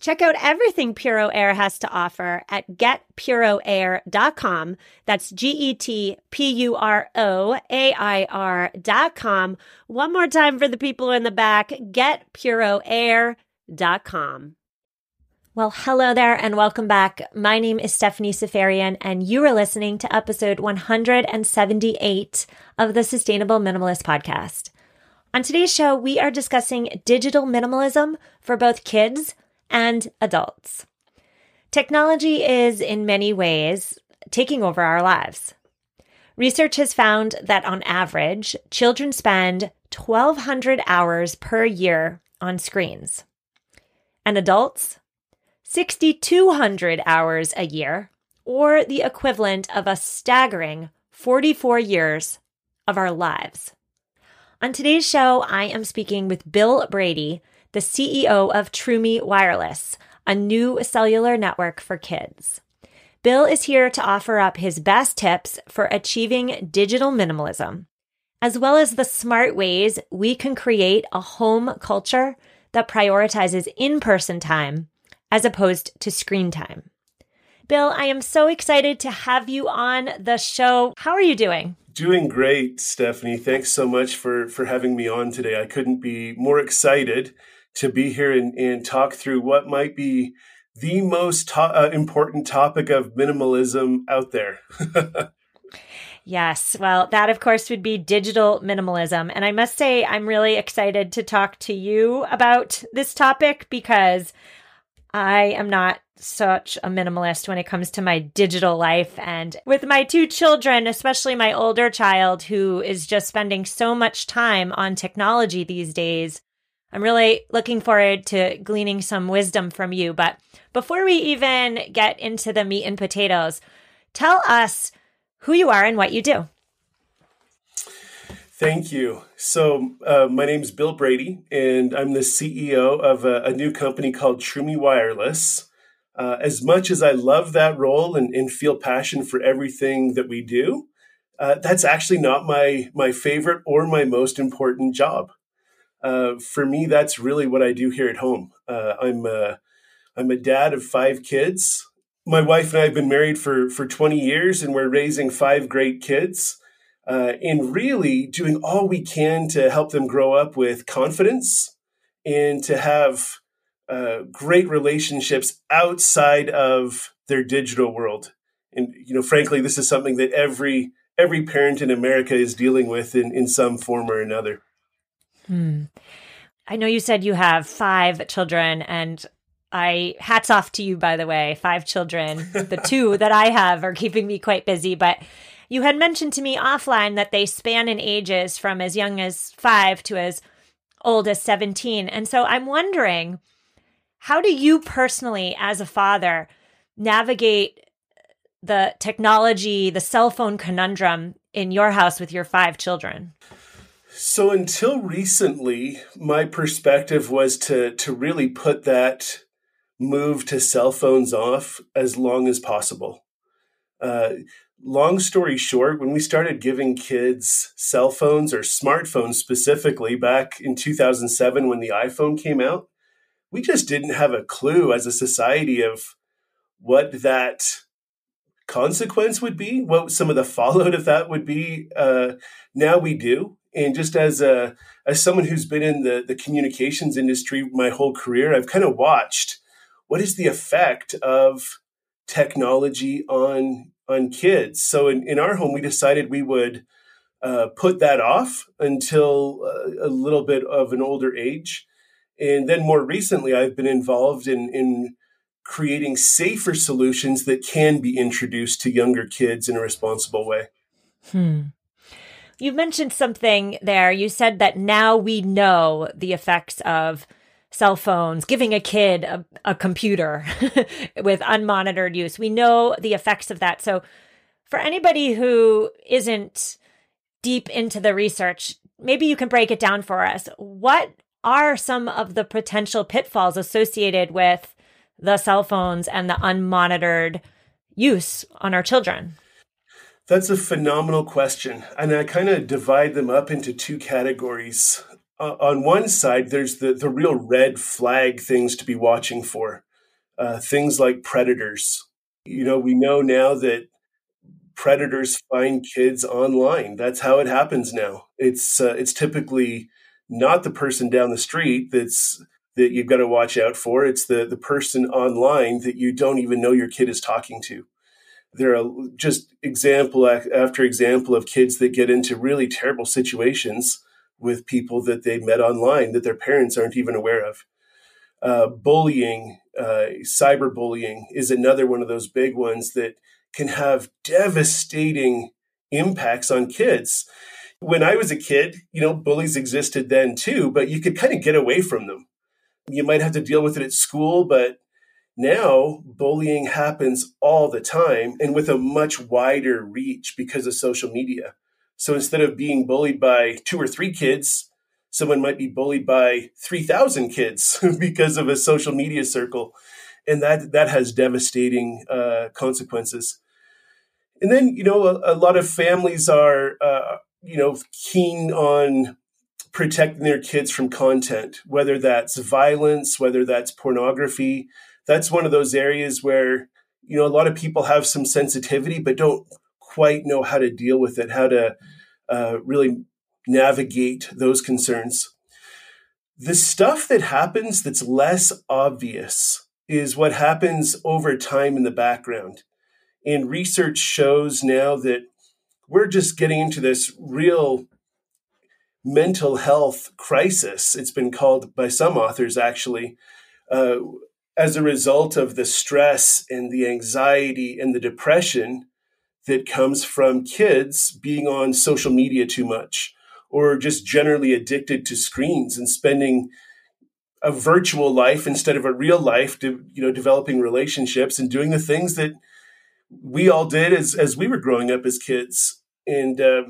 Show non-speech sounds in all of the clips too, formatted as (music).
Check out everything Puro Air has to offer at getpuroair.com. That's G E T P U R O A I R.com. One more time for the people in the back getpuroair.com. Well, hello there and welcome back. My name is Stephanie Seferian, and you are listening to episode 178 of the Sustainable Minimalist Podcast. On today's show, we are discussing digital minimalism for both kids and adults. Technology is, in many ways, taking over our lives. Research has found that on average, children spend 1,200 hours per year on screens, and adults, 6,200 hours a year, or the equivalent of a staggering 44 years of our lives. On today's show, I am speaking with Bill Brady, the CEO of Troomi Wireless, a new cellular network for kids. Bill is here to offer up his best tips for achieving digital minimalism, as well as the smart ways we can create a home culture that prioritizes in person time as opposed to screen time. Bill, I am so excited to have you on the show. How are you doing? Doing great, Stephanie. Thanks so much for for having me on today. I couldn't be more excited to be here and, and talk through what might be the most to- uh, important topic of minimalism out there. (laughs) Yes. Well, that of course would be digital minimalism. And I must say, I'm really excited to talk to you about this topic because I am not such a minimalist when it comes to my digital life. And with my two children, especially my older child who is just spending so much time on technology these days, I'm really looking forward to gleaning some wisdom from you. But before we even get into the meat and potatoes, tell us who you are and what you do. Thank you. So, uh, my name is Bill Brady, and I'm the CEO of a, a new company called Troomi Wireless. Uh, as much as I love that role and, and, feel passion for everything that we do, uh, that's actually not my my favorite or my most important job uh, for me, that's really what I do here at home. Uh, I'm a, I'm a dad of five kids. My wife and I have been married for for 20 years, and we're raising five great kids. Uh, and really doing all we can to help them grow up with confidence and to have uh, great relationships outside of their digital world. And you know, frankly, this is something that every every parent in America is dealing with in, in some form or another. Hmm. I know you said you have five children, and I hats off to you, by the way. Five children. the (laughs) two that I have are keeping me quite busy, but you had mentioned to me offline that they span in ages from as young as five to as old as 17. And so I'm wondering, how do you personally, as a father, navigate the technology, the cell phone conundrum in your house with your five children? So until recently, my perspective was to to really put that move to cell phones off as long as possible. Uh, long story short, when we started giving kids cell phones or smartphones specifically back in 2007 when the iPhone came out, we just didn't have a clue as a society of what that consequence would be, what some of the (laughs) fallout of that would be. Uh, now we do. And just as a as someone who's been in the the communications industry my whole career, I've kind of watched what is the effect of technology on on kids. So in, in our home, we decided we would uh, put that off until uh, a little bit of an older age. And then more recently, I've been involved in, in creating safer solutions that can be introduced to younger kids in a responsible way. Hmm. You mentioned something there. You said that now we know the effects of cell phones, giving a kid a, a computer (laughs) with unmonitored use. We know the effects of that. So, for anybody who isn't deep into the research, maybe you can break it down for us. What are some of the potential pitfalls associated with the cell phones and the unmonitored use on our children? That's a phenomenal question. And I kind of divide them up into two categories. Uh, on one side, there's the, the real red flag things to be watching for, uh, things like predators. You know, we know now that predators find kids online. That's how it happens now. It's uh, it's typically not the person down the street that's that you've got to watch out for. It's the the person online that you don't even know your kid is talking to there are just example after example of kids that get into really terrible situations with people that they met online that their parents aren't even aware of. Uh, bullying, uh, cyberbullying is another one of those big ones that can have devastating impacts on kids. When I was a kid, you know, bullies existed then too, but you could kind of get away from them. You might have to deal with it at school, but now, bullying happens all the time and with a much wider reach because of social media. So instead of being bullied by two or three kids, someone might be bullied by 3,000 kids (laughs) because of a social media circle. And that, that has devastating uh, consequences. And then, you know, a, a lot of families are, uh, you know, keen on protecting their kids from content, whether that's violence, whether that's pornography, that's one of those areas where you know a lot of people have some sensitivity but don't quite know how to deal with it how to uh, really navigate those concerns. The stuff that happens that's less obvious is what happens over time in the background. And research shows now that we're just getting into this real mental health crisis it's been called by some authors actually uh, as a result of the stress and the anxiety and the depression that comes from kids being on social media too much or just generally addicted to screens and spending a virtual life instead of a real life to, you know developing relationships and doing the things that we all did as as we were growing up as kids. And uh,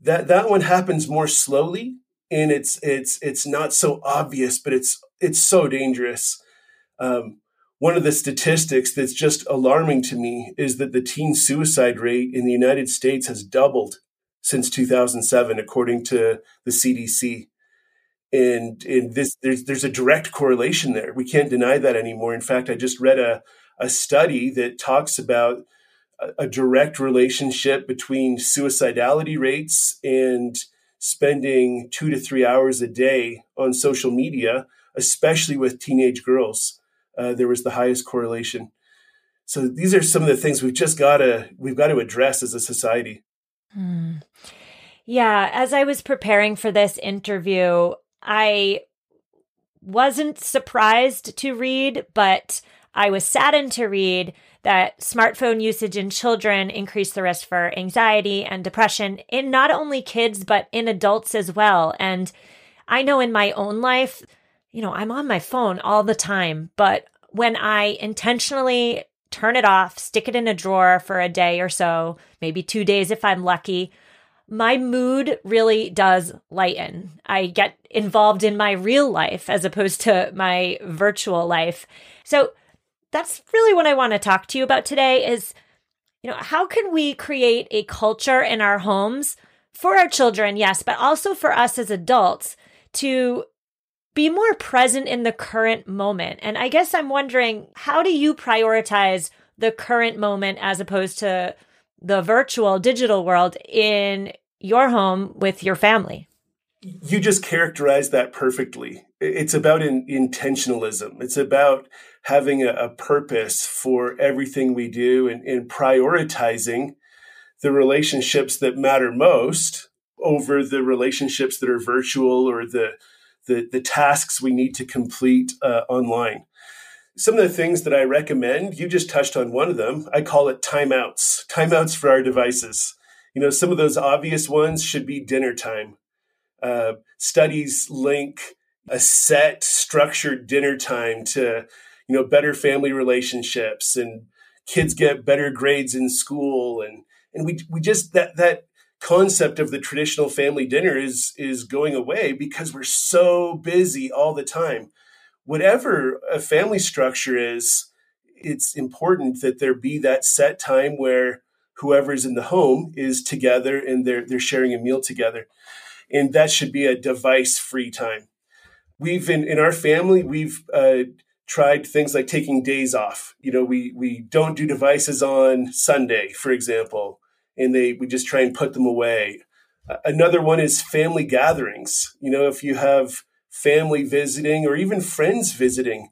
that that one happens more slowly and it's it's it's not so obvious but it's it's so dangerous um, one of the statistics that's just alarming to me is that the teen suicide rate in the United States has doubled since 2007, according to the CDC. And, in this, there's, there's a direct correlation there. We can't deny that anymore. In fact, I just read a, a study that talks about a, a direct relationship between suicidality rates and spending two to three hours a day on social media, especially with teenage girls uh, there was the highest correlation. So these are some of the things we've just got to we've got to address as a society. Hmm. Yeah, as I was preparing for this interview, I wasn't surprised to read, but I was saddened to read that smartphone usage in children increased the risk for anxiety and depression in not only kids, but in adults as well. And I know in my own life, you know, I'm on my phone all the time, but when I intentionally turn it off, stick it in a drawer for a day or so, maybe two days if I'm lucky, my mood really does lighten. I get involved in my real life as opposed to my virtual life. So that's really what I want to talk to you about today is you know, how can we create a culture in our homes for our children, yes, but also for us as adults to be more present in the current moment. And I guess I'm wondering, how do you prioritize the current moment as opposed to the virtual digital world in your home with your family? You just characterized that perfectly. It's about in, intentionalism. It's about having a, a, purpose for everything we do and, and prioritizing the relationships that matter most over the relationships that are virtual or the the, the tasks we need to complete uh, online. Some of the things that I recommend, you just touched on one of them. I call it timeouts, timeouts for our devices. You know, some of those obvious ones should be dinner time. Uh, studies link a set, structured dinner time to, you know, better family relationships and kids get better grades in school and and we we just that that concept of the traditional family dinner is is going away because we're so busy all the time. Whatever a family structure is it's important that there be that set time where whoever's in the home is together and they're they're sharing a meal together. And that should be a device free time. We've in, in our family we've uh, tried things like taking days off. You know we we don't do devices on sunday for example and they we just try and put them away. Another one is family gatherings. You know, if you have family visiting or even friends visiting,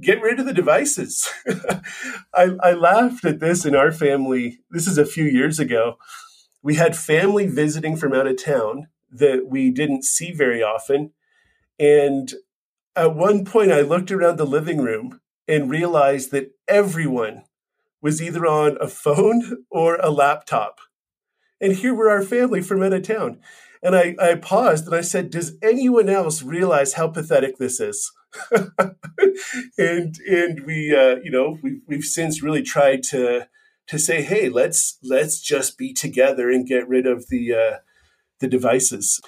get rid of the devices. (laughs) I, I laughed at this in our family. This is a few years ago. We had family visiting from out of town that we didn't see very often. And at one point, I looked around the living room and realized that everyone was either on a phone or a laptop. And here were our family from out of town. And I, I paused and I said, Does anyone else realize how pathetic this is? (laughs) and and we uh, you know we we've since really tried to to say hey let's let's just be together and get rid of the uh, the devices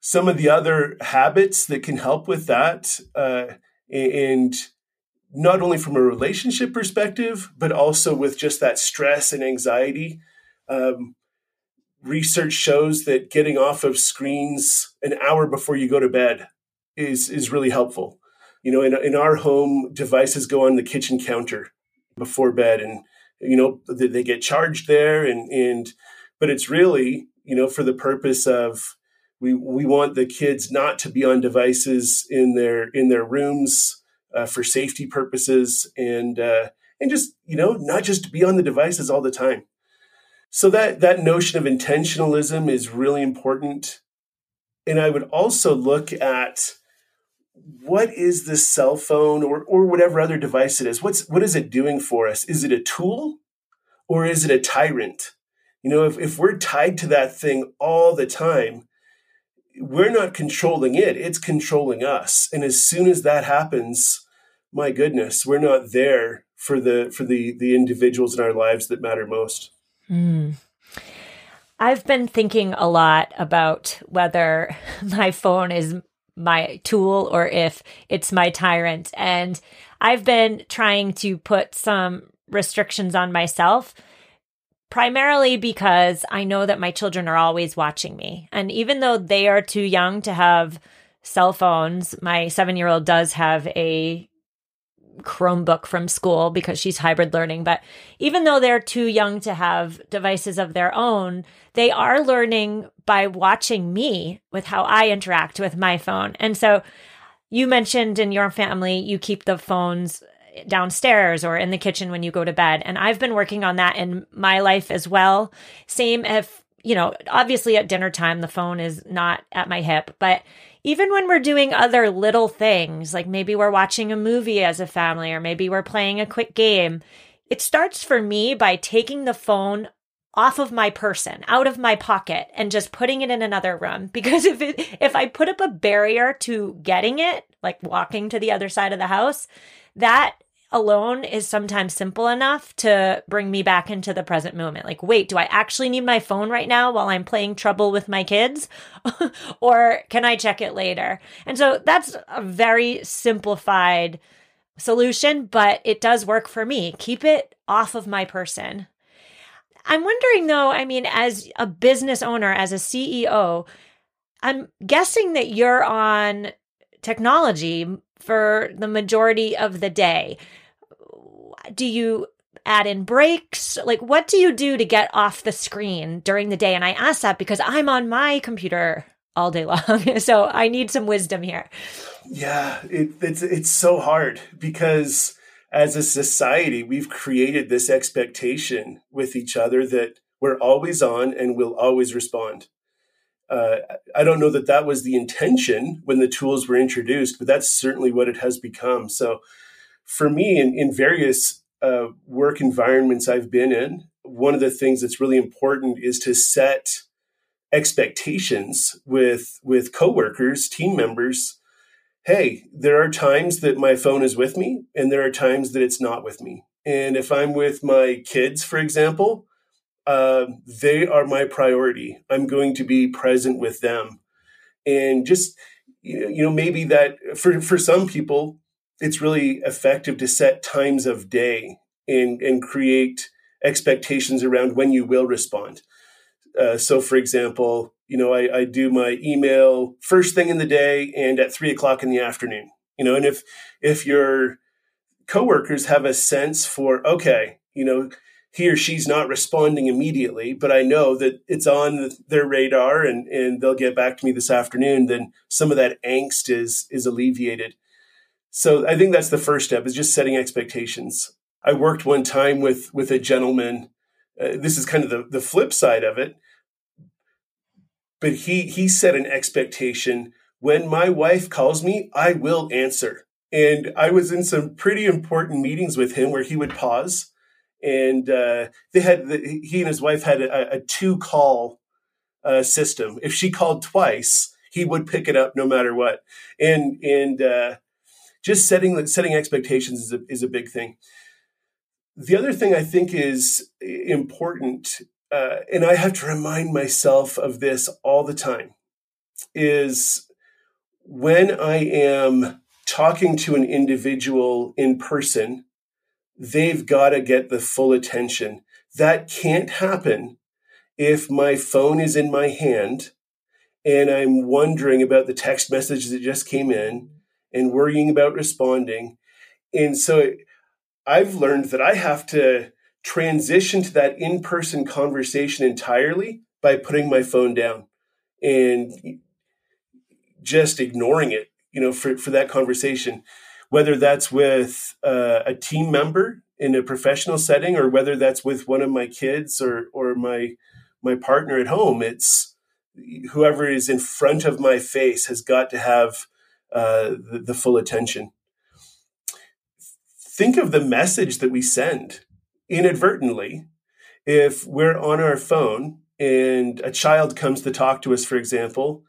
some of the other habits that can help with that uh, and not only from a relationship perspective, but also with just that stress and anxiety. Um, research shows that getting off of screens an hour before you go to bed is is really helpful. You know, in, in our home, devices go on the kitchen counter before bed, and you know they, they get charged there, and and but it's really you know for the purpose of we we want the kids not to be on devices in their in their rooms uh, for safety purposes and uh, and just you know not just be on the devices all the time. So that that notion of intentionalism is really important. And i would also look at what is this cell phone or or whatever other device it is? What's what is it doing for us? Is it a tool or is it a tyrant? You know if, if we're tied to that thing all the time we're not controlling it it's controlling us. And as soon as that happens my goodness we're not there for the for the the individuals in our lives that matter most. Mm. i've been thinking a lot about whether (laughs) my phone is my tool or if it's my tyrant. And i've been trying to put some restrictions on myself primarily because I know that my children are always watching me. And even though they are too young to have cell phones, my seven year old does have a Chromebook from school because she's hybrid learning. But even though they're too young to have devices of their own, they are learning by watching me with how I interact with my phone. And so you mentioned in your family, you keep the phones downstairs or in the kitchen when you go to bed. And I've been working on that in my life as well. Same if, you know, obviously at dinner time, the phone is not at my hip, but even when we're doing other little things, like maybe we're watching a movie as a family, or maybe we're playing a quick game, it starts for me by taking the phone off of my person, out of my pocket and just putting it in another room (laughs) because if it if I put up a barrier to getting it, like walking to the other side of the house, that alone is sometimes simple enough to bring me back into the present moment. Like, wait, do I actually need my phone right now while I'm playing trouble with my kids? (laughs) or can I check it later? And so that's a very simplified solution, but it does work for me. Keep it off of my person. I'm wondering though, I mean, as a business owner, as a CEO, I'm guessing that you're on technology for the majority of the day. Do you add in breaks? Like, what do you do to get off the screen during the day? And I ask that because I'm on my computer all day (laughs) long. so I need some wisdom here. Yeah, it, it's it's so hard because as a society, we've created this expectation with each other that we're always on and we'll always respond. Uh, I don't know that that was the intention when the tools were introduced, but that's certainly what it has become. So, for me, in, in various uh, work environments I've been in, one of the things that's really important is to set expectations with with coworkers, team members. Hey, there are times that my phone is with me, and there are times that it's not with me. And if I'm with my kids, for example, uh, they are my priority. I'm going to be present with them, and just you know, maybe that for for some people, it's really effective to set times of day and and create expectations around when you will respond. Uh, so, for example, you know, I, I, do my email first thing in the day and at three o'clock in the afternoon. You know, and if if your coworkers have a sense for okay, you know, he or she's not responding immediately, but I know that it's on their radar and and they'll get back to me this afternoon, then some of that angst is is alleviated. So I think that's the first step is just setting expectations. I worked one time with with a gentleman. Uh, this is kind of the, the flip side of it. But he he set an expectation. When my wife calls me, I will answer. And I was in some pretty important meetings with him where he would pause, and uh, they had the, he and his wife had a, a two call uh, system. If she called twice, he would pick it up no matter what. And and uh, just setting setting expectations is a, is a big thing. The other thing I think is important, uh, and I have to remind myself of this all the time, is when I am talking to an individual in person, they've got to get the full attention. That can't happen if my phone is in my hand and I'm wondering about the text message that just came in and worrying about responding. And so I've learned that I have to transition to that in person conversation entirely by putting my phone down and just ignoring it, you know, for, for that conversation, whether that's with uh, a team member in a professional setting or whether that's with one of my kids or, or my, my partner at home. It's whoever is in front of my face has got to have uh, the, the full attention think of the message that we send inadvertently if we're on our phone and a child comes to talk to us for example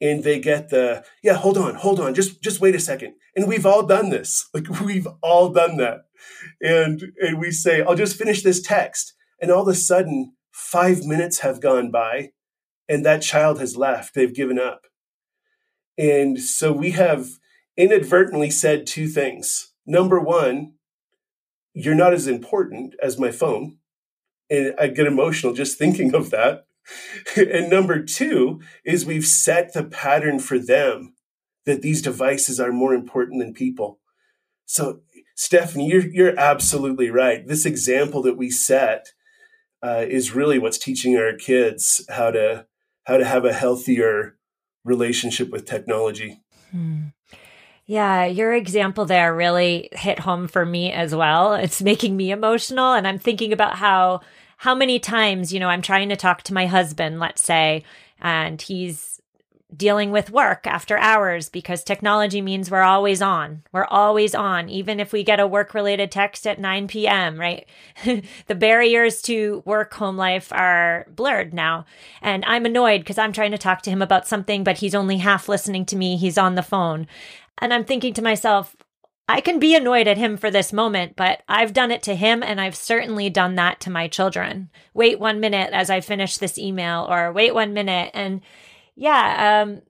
and they get the yeah hold on hold on just just wait a second. And we've all done this. (laughs) Like we've all done that. And and we say i'll just finish this text. And all of a sudden 5 minutes have gone by and that child has left. They've given up. And so we have inadvertently said two things. Number one, you're not as important as my phone. And I get emotional just thinking of that. (laughs) and number two is we've set the pattern for them that these devices are more important than people. So, Stephanie, you're, you're absolutely right. This example that we set uh, is really what's teaching our kids how to how to have a healthier relationship with technology. Hmm. Yeah, your example there really hit home for me as well. It's making me emotional and I'm thinking about how how many times, you know, I'm trying to talk to my husband, let's say, and he's dealing with work after hours because technology means we're always on. We're always on, even if we get a work related text at 9 p.m., right? (laughs) the barriers to work home life are blurred now. And I'm annoyed because I'm trying to talk to him about something, but he's only half listening to me. He's on the phone. And I'm thinking to myself, I can be annoyed at him for this moment, but I've done it to him and I've certainly done that to my children. Wait one minute as I finish this email or wait one minute. And yeah, um,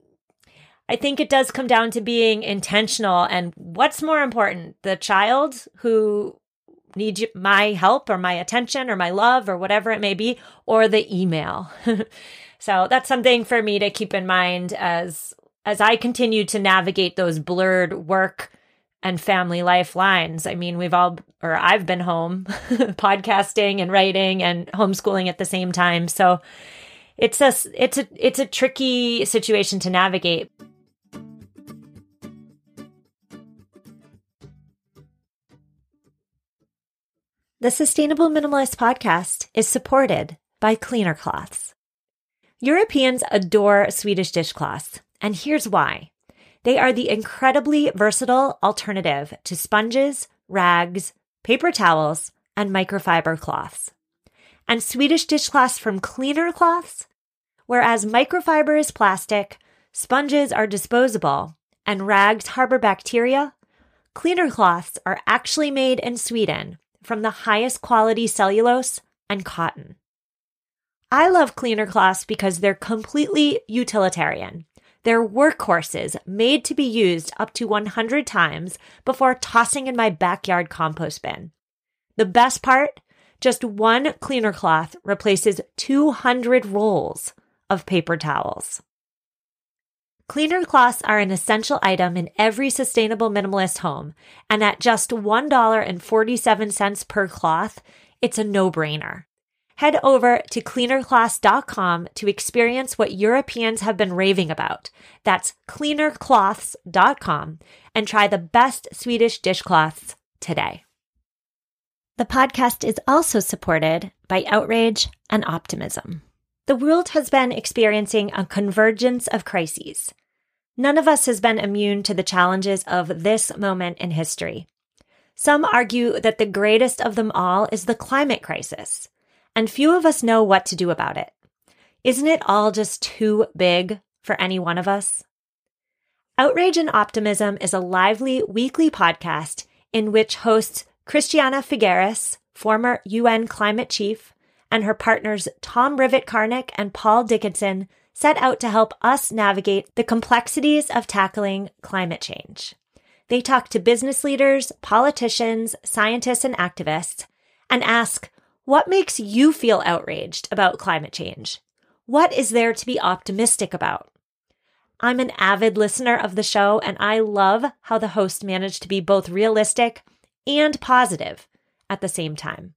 I think it does come down to being intentional and what's more important, the child who needs my help or my attention or my love or whatever it may be, or the email. (laughs) so that's something for me to keep in mind as as I continue to navigate those blurred work and family life lines. I mean, we've all, or I've been home (laughs) podcasting and writing and homeschooling at the same time. So it's a, it's a, it's a tricky situation to navigate. The Sustainable Minimalist podcast is supported by Cleaner Cloths. Europeans adore Swedish dishcloths, and here's why. They are the incredibly versatile alternative to sponges, rags, paper towels, and microfiber cloths. And Swedish dishcloths from cleaner cloths, whereas microfiber is plastic, sponges are disposable, and rags harbor bacteria, cleaner cloths are actually made in Sweden from the highest quality cellulose and cotton. I love cleaner cloths because they're completely utilitarian. They're workhorses made to be used up to 100 times before tossing in my backyard compost bin. The best part? Just one cleaner cloth replaces 200 rolls of paper towels. Cleaner cloths are an essential item in every sustainable minimalist home, and at just $1.47 per cloth, it's a no brainer. Head over to cleanercloths.com to experience what Europeans have been raving about. That's cleanercloths.com and try the best Swedish dishcloths today. The podcast is also supported by Outrage and Optimism. The world has been experiencing a convergence of crises. None of us has been immune to the challenges of this moment in history. Some argue that the greatest of them all is the climate crisis and few of us know what to do about it. Isn't it all just too big for any one of us? Outrage and Optimism is a lively weekly podcast in which hosts Christiana Figueres, former UN climate chief, and her partners Tom Rivett-Carnac and Paul Dickinson set out to help us navigate the complexities of tackling climate change. They talk to business leaders, politicians, scientists, and activists and ask what makes you feel outraged about climate change? What is there to be optimistic about? I'm an avid listener of the show, and I love how the host managed to be both realistic and positive at the same time.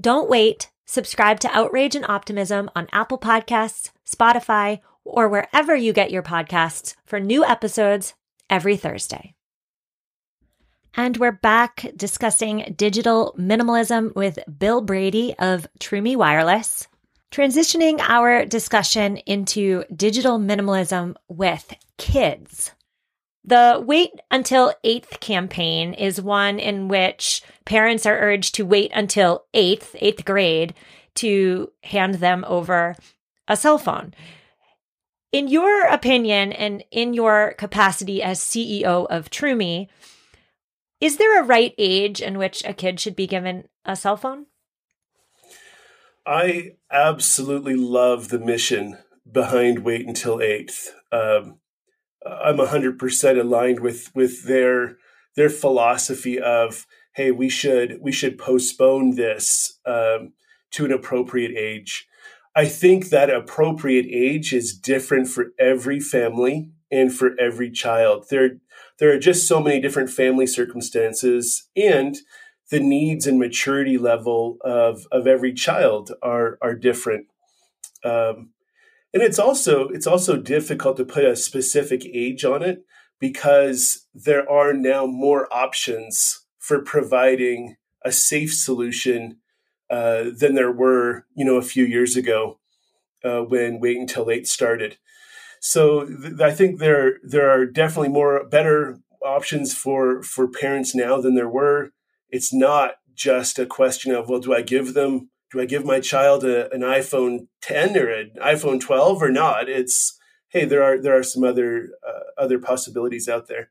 Don't wait. Subscribe to Outrage and Optimism on Apple Podcasts, Spotify, or wherever you get your podcasts for new episodes every Thursday. And we're back discussing digital minimalism with Bill Brady of Troomi Wireless, transitioning our discussion into digital minimalism with kids. The Wait Until 8th campaign is one in which parents are urged to wait until 8th, 8th grade to hand them over a cell phone. In your opinion and in your capacity as CEO of Troomi, is there a right age in which a kid should be given a cell phone? I absolutely love the mission behind Wait Until Eighth. Um, I'm 100% aligned with with their their philosophy of hey we should we should postpone this um, to an appropriate age. I think that appropriate age is different for every family and for every child. There there are just so many different family circumstances and the needs and maturity level of, of every child are, are different. Um, and it's also it's also difficult to put a specific age on it because there are now more options for providing a safe solution uh, than there were, you know, a few years ago uh, when Wait Until Eight started. So th- I think there there are definitely more better options for for parents now than there were. It's not just a question of well, do I give them do I give my child a, an iPhone 10 or an iPhone 12 or not? It's hey, there are there are some other uh, other possibilities out there.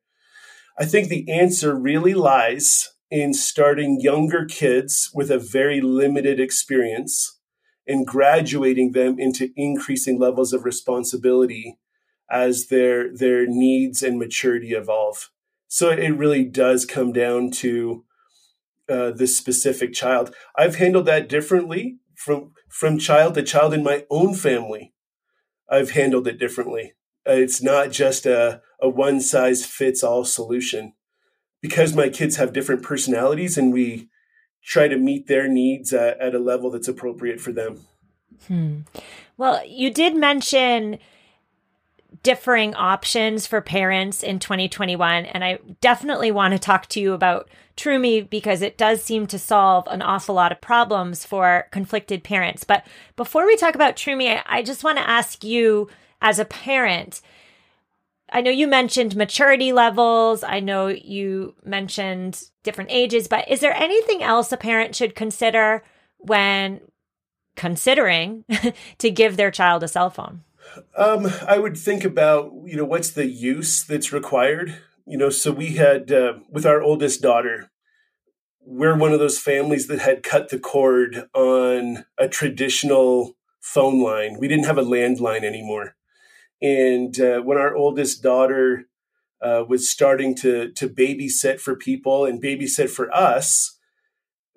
I think the answer really lies in starting younger kids with a very limited experience and graduating them into increasing levels of responsibility as their their needs and maturity evolve. So it really does come down to uh, the specific child. I've handled that differently from from child to child in my own family. I've handled it differently. Uh, it's not just a, a one size fits all solution because my kids have different personalities and we try to meet their needs at, at a level that's appropriate for them. Hmm. Well, you did mention differing options for parents in 2021. And I definitely want to talk to you about Troomi because it does seem to solve an awful lot of problems for conflicted parents. But before we talk about Troomi, I just want to ask you as a parent. I know you mentioned maturity levels. I know you mentioned different ages, but is there anything else a parent should consider when considering (laughs) to give their child a cell phone? Um, I would think about, you know, what's the use that's required? You know, so we had, uh, with our oldest daughter, we're one of those families that had cut the cord on a traditional phone line. We didn't have a landline anymore. And uh, when our oldest daughter uh, was starting to, to babysit for people and babysit for us,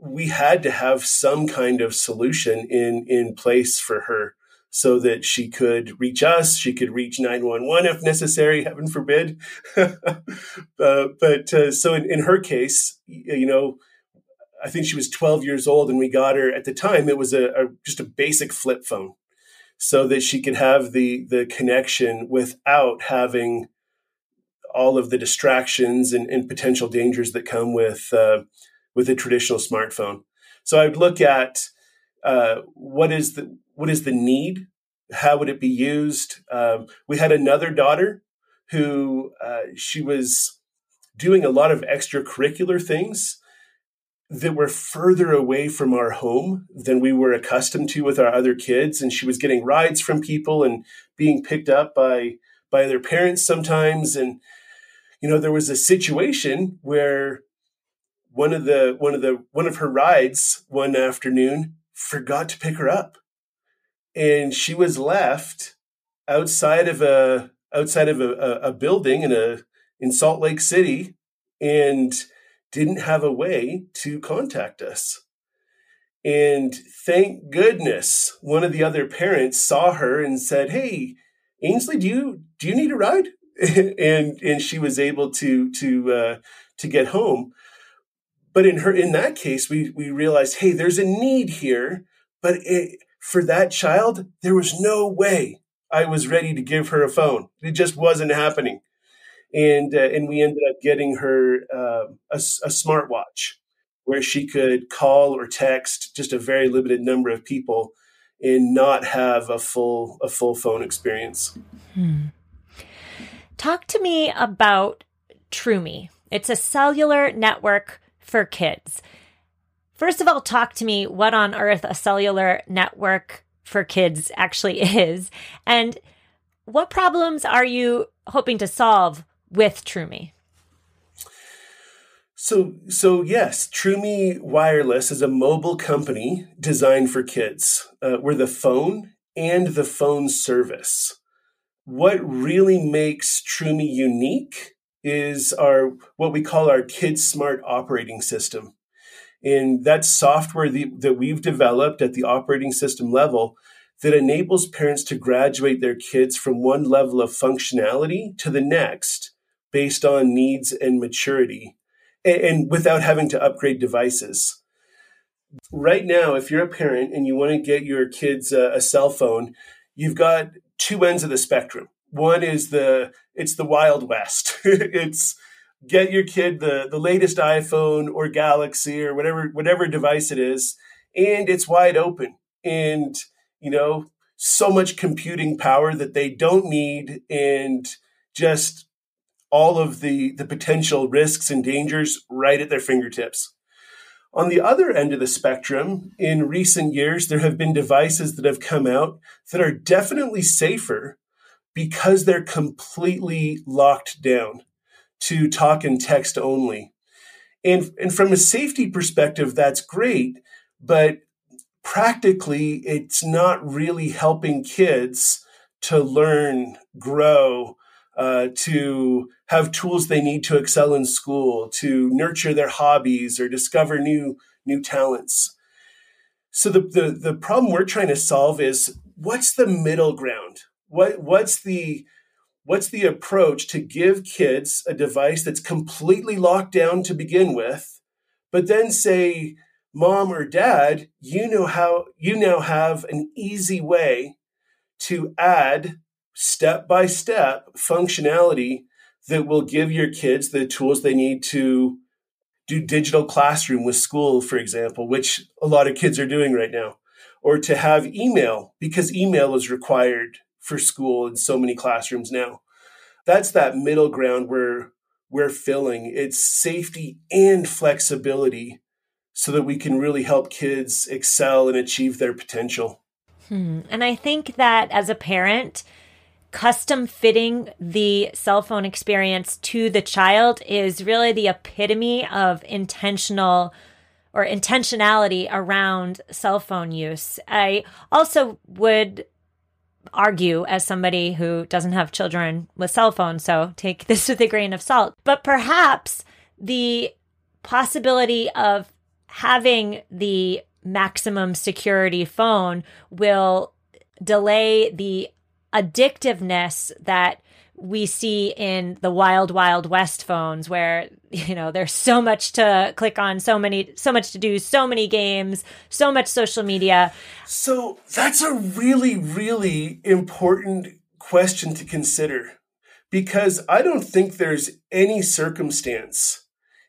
we had to have some kind of solution in, in place for her so that she could reach us. She could reach 911 if necessary, heaven forbid. (laughs) uh, but uh, so in, in, her case, you know, I think she was 12 years old and we got her at the time, it was a, a just a basic flip phone so that she could have the, the connection without having all of the distractions and, and potential dangers that come with, uh, with a traditional smartphone. So I would look at uh, what is the what is the need? How would it be used? Um, we had another daughter who uh, she was doing a lot of extracurricular things that were further away from our home than we were accustomed to with our other kids and she was getting rides from people and being picked up by by their parents sometimes and you know there was a situation where one of the one of the one of her rides one afternoon forgot to pick her up and she was left outside of a outside of a, a, building in a in Salt Lake City and didn't have a way to contact us. And thank goodness one of the other parents saw her and said, Hey, Ainsley, do you do you need a ride? (laughs) and and she was able to to uh, to get home. But in her in that case, we we realized, hey, there's a need here, but it, for that child, there was no way I was ready to give her a phone. It just wasn't happening. And, uh, and we ended up getting her uh, a, a smartwatch where she could call or text just a very limited number of people and not have a full a full phone experience. Hmm. Talk to me about Troomi. It's a cellular network for kids. First of all, talk to me what on earth a cellular network for kids actually (laughs) is. And what problems are you hoping to solve with Troomi? So, so yes, Troomi Wireless is a mobile company designed for kids. Uh, we're the phone and the phone service. What really makes Troomi unique is our what we call our Kids Smart operating system. And that's software the, that we've developed at the operating system level that enables parents to graduate their kids from one level of functionality to the next based on needs and maturity and, and without having to upgrade devices. Right now, if you're a parent and you want to get your kids a, a cell phone, you've got two ends of the spectrum. One is the it's the wild west. (laughs) it's get your kid the the latest iPhone or Galaxy or whatever whatever device it is, and it's wide open. And you know, so much computing power that they don't need, and just all of the the potential risks and dangers right at their fingertips. On the other end of the spectrum, in recent years, there have been devices that have come out that are definitely safer because they're completely locked down to talk and text only. And, and from a safety perspective, that's great, but practically, it's not really helping kids to learn, grow, uh, to have tools they need to excel in school, to nurture their hobbies or discover new new talents. So the, the, the problem we're trying to solve is what's the middle ground? What what's the what's the approach to give kids a device that's completely locked down to begin with, but then say, mom or dad, you know how you now have an easy way to add step by step functionality that will give your kids the tools they need to do digital classroom with school, for example, which a lot of kids are doing right now, or to have email because email is required for school in so many classrooms now. That's that middle ground where we're filling. It's safety and flexibility so that we can really help kids excel and achieve their potential. Hmm. And I think that as a parent, custom fitting the cell phone experience to the child is really the epitome of intentional or intentionality around cell phone use. I also would argue as somebody who doesn't have children with cell phones, so take this with a grain of salt. But perhaps the possibility of having the maximum security phone will delay the addictiveness that we see in the wild wild west phones where (laughs) you know there's so much to click on so many so much to do so many games so much social media. So that's a really really important question to consider because i don't think there's any circumstance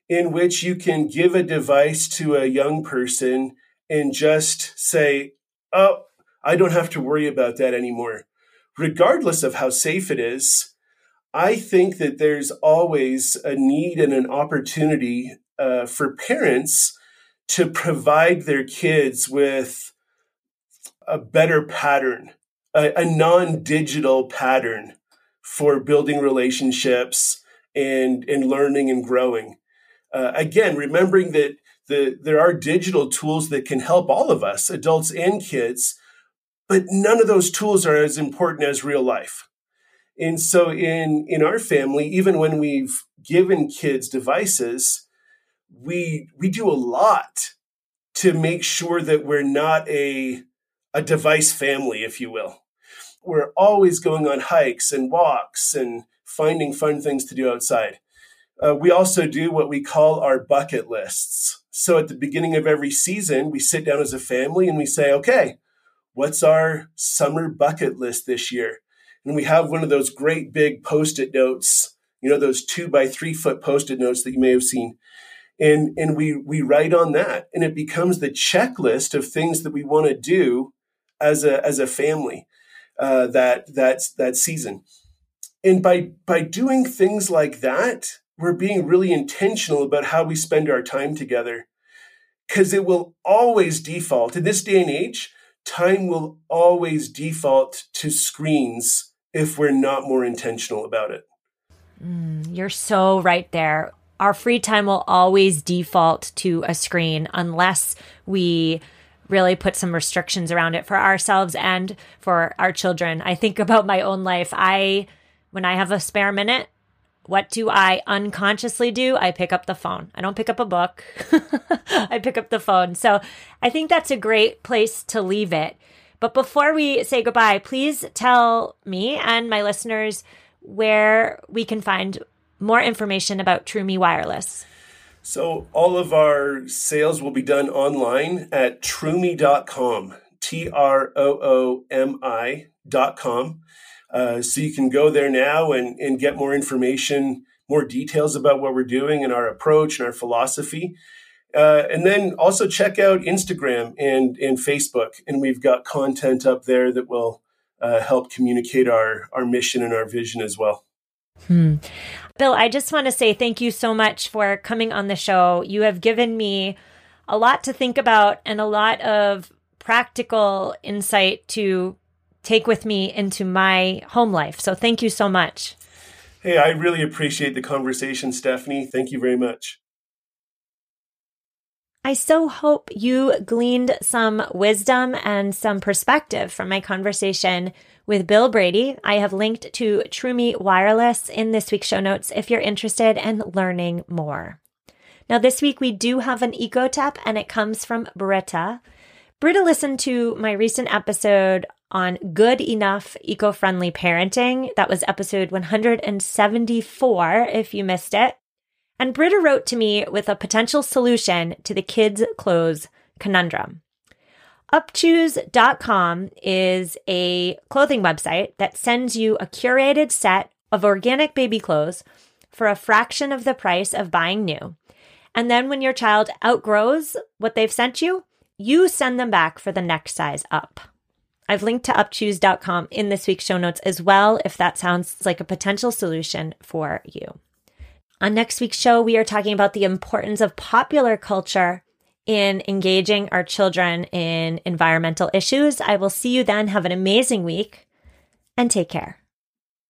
in which you can give a device to a young person and just say oh i don't have to worry about that anymore. Regardless of how safe it is, I think that there's always a need and an opportunity uh, for parents to provide their kids with a better pattern, a, a non digital pattern for building relationships and, and learning and growing. Uh, again, remembering that the, there are digital tools that can help all of us, adults and kids, but none of those tools are as important as real life. And so in, in our family, even when we've given kids devices, we, we do a lot to make sure that we're not a, a device family, if you will. We're always going on hikes and walks and finding fun things to do outside. Uh, we also do what we call our bucket lists. So at the beginning of every season, we sit down as a family and we say, okay, what's our summer bucket list this year? And we have one of those great big post it notes, you know, those two by three foot post it notes that you may have seen. And, and we, we write on that and it becomes the checklist of things that we want to do as a, as a family, uh, that, that season. And by, by doing things like that, we're being really intentional about how we spend our time together because it will always default in this day and age time will always default to screens if we're not more intentional about it. Mm, you're so right there. Our free time will always default to a screen unless we really put some restrictions around it for ourselves and for our children. I think about my own life. I, when I have a spare minute, what do I unconsciously do? I pick up the phone. I don't pick up a book. (laughs) I pick up the phone. So I think that's a great place to leave it. But before we say goodbye, please tell me and my listeners where we can find more information about Troomi Wireless. So all of our sales will be done online at troomi.com, T R O O M I.com. Uh, so you can go there now and, and get more information, more details about what we're doing and our approach and our philosophy. Uh, and then also check out Instagram and, and Facebook. And we've got content up there that will uh, help communicate our, our mission and our vision as well. Hmm. Bill, I just want to say thank you so much for coming on the show. You have given me a lot to think about and a lot of practical insight to take with me into my home life. So thank you so much. Hey, I really appreciate the conversation, Stephanie. Thank you very much. I so hope you gleaned some wisdom and some perspective from my conversation with Bill Brady. I have linked to Troomi Wireless in this week's show notes if you're interested in learning more. Now, this week we do have an eco tip, and it comes from Britta. Britta listened to my recent episode on good enough eco friendly parenting. That was episode 174, if you missed it. And Britta wrote to me with a potential solution to the kids' clothes conundrum. Upchoose.com is a clothing website that sends you a curated set of organic baby clothes for a fraction of the price of buying new. And then when your child outgrows what they've sent you, you send them back for the next size up. I've linked to upchoose.com in this week's show notes as well if that sounds like a potential solution for you. On next week's show, we are talking about the importance of popular culture in engaging our children in environmental issues. I will see you then. Have an amazing week and take care.